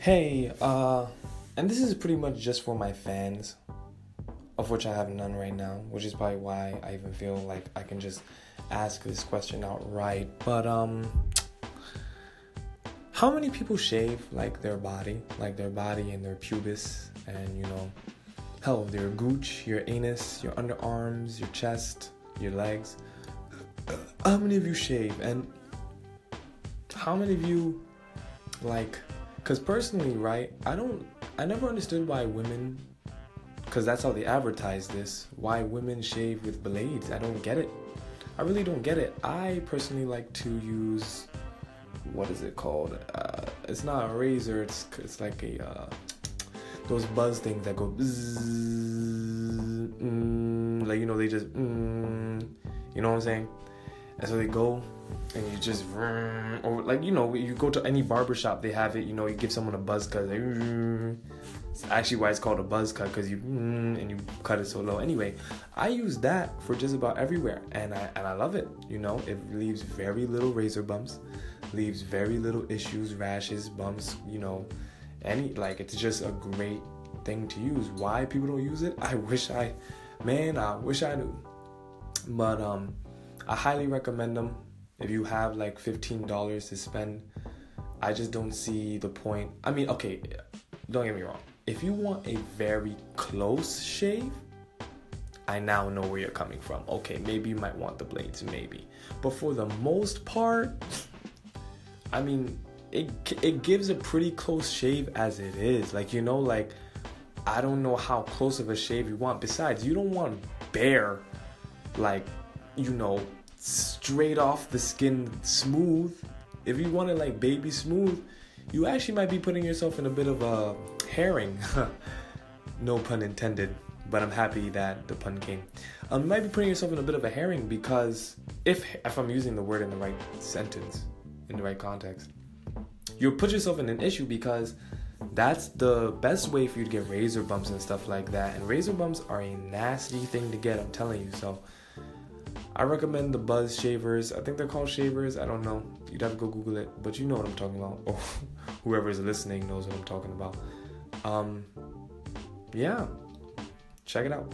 Hey, uh, and this is pretty much just for my fans, of which I have none right now, which is probably why I even feel like I can just ask this question outright. But, um, how many people shave like their body, like their body and their pubis, and you know, hell, their gooch, your anus, your underarms, your chest, your legs? How many of you shave? And how many of you like because personally right i don't i never understood why women because that's how they advertise this why women shave with blades. I don't get it. I really don't get it. I personally like to use what is it called? Uh, it's not a razor it's it's like a uh, those buzz things that go bzzz, mm, like you know they just mm, you know what i'm saying and so they go and you just or like you know you go to any barber shop they have it you know you give someone a buzz cut like, it's actually why it's called a buzz cut because you and you cut it so low. Anyway i use that for just about everywhere and i and i love it you know? It leaves very little razor bumps leaves very little issues rashes bumps you know? Any like it's just a great thing to use. Why people don't use it? I wish i man i wish i knew. But um i highly recommend them if you have like $15 to spend, I just don't see the point. I mean, okay, don't get me wrong. If you want a very close shave, I now know where you're coming from. Okay, maybe you might want the blades, maybe. But for the most part, I mean, it it gives a pretty close shave as it is. Like you know, like I don't know how close of a shave you want. Besides, you don't want bare, like you know, straight off the skin smooth. If you want it like baby smooth, you actually might be putting yourself in a bit of a herring. no pun intended, but I'm happy that the pun came. Um, you might be putting yourself in a bit of a herring because if if I'm using the word in the right sentence, in the right context, you'll put yourself in an issue because that's the best way for you to get razor bumps and stuff like that. And razor bumps are a nasty thing to get, I'm telling you. So I recommend the Buzz shavers. I think they're called shavers. I don't know. You'd have to go Google it, but you know what I'm talking about. Or whoever is listening knows what I'm talking about. Um, yeah, check it out.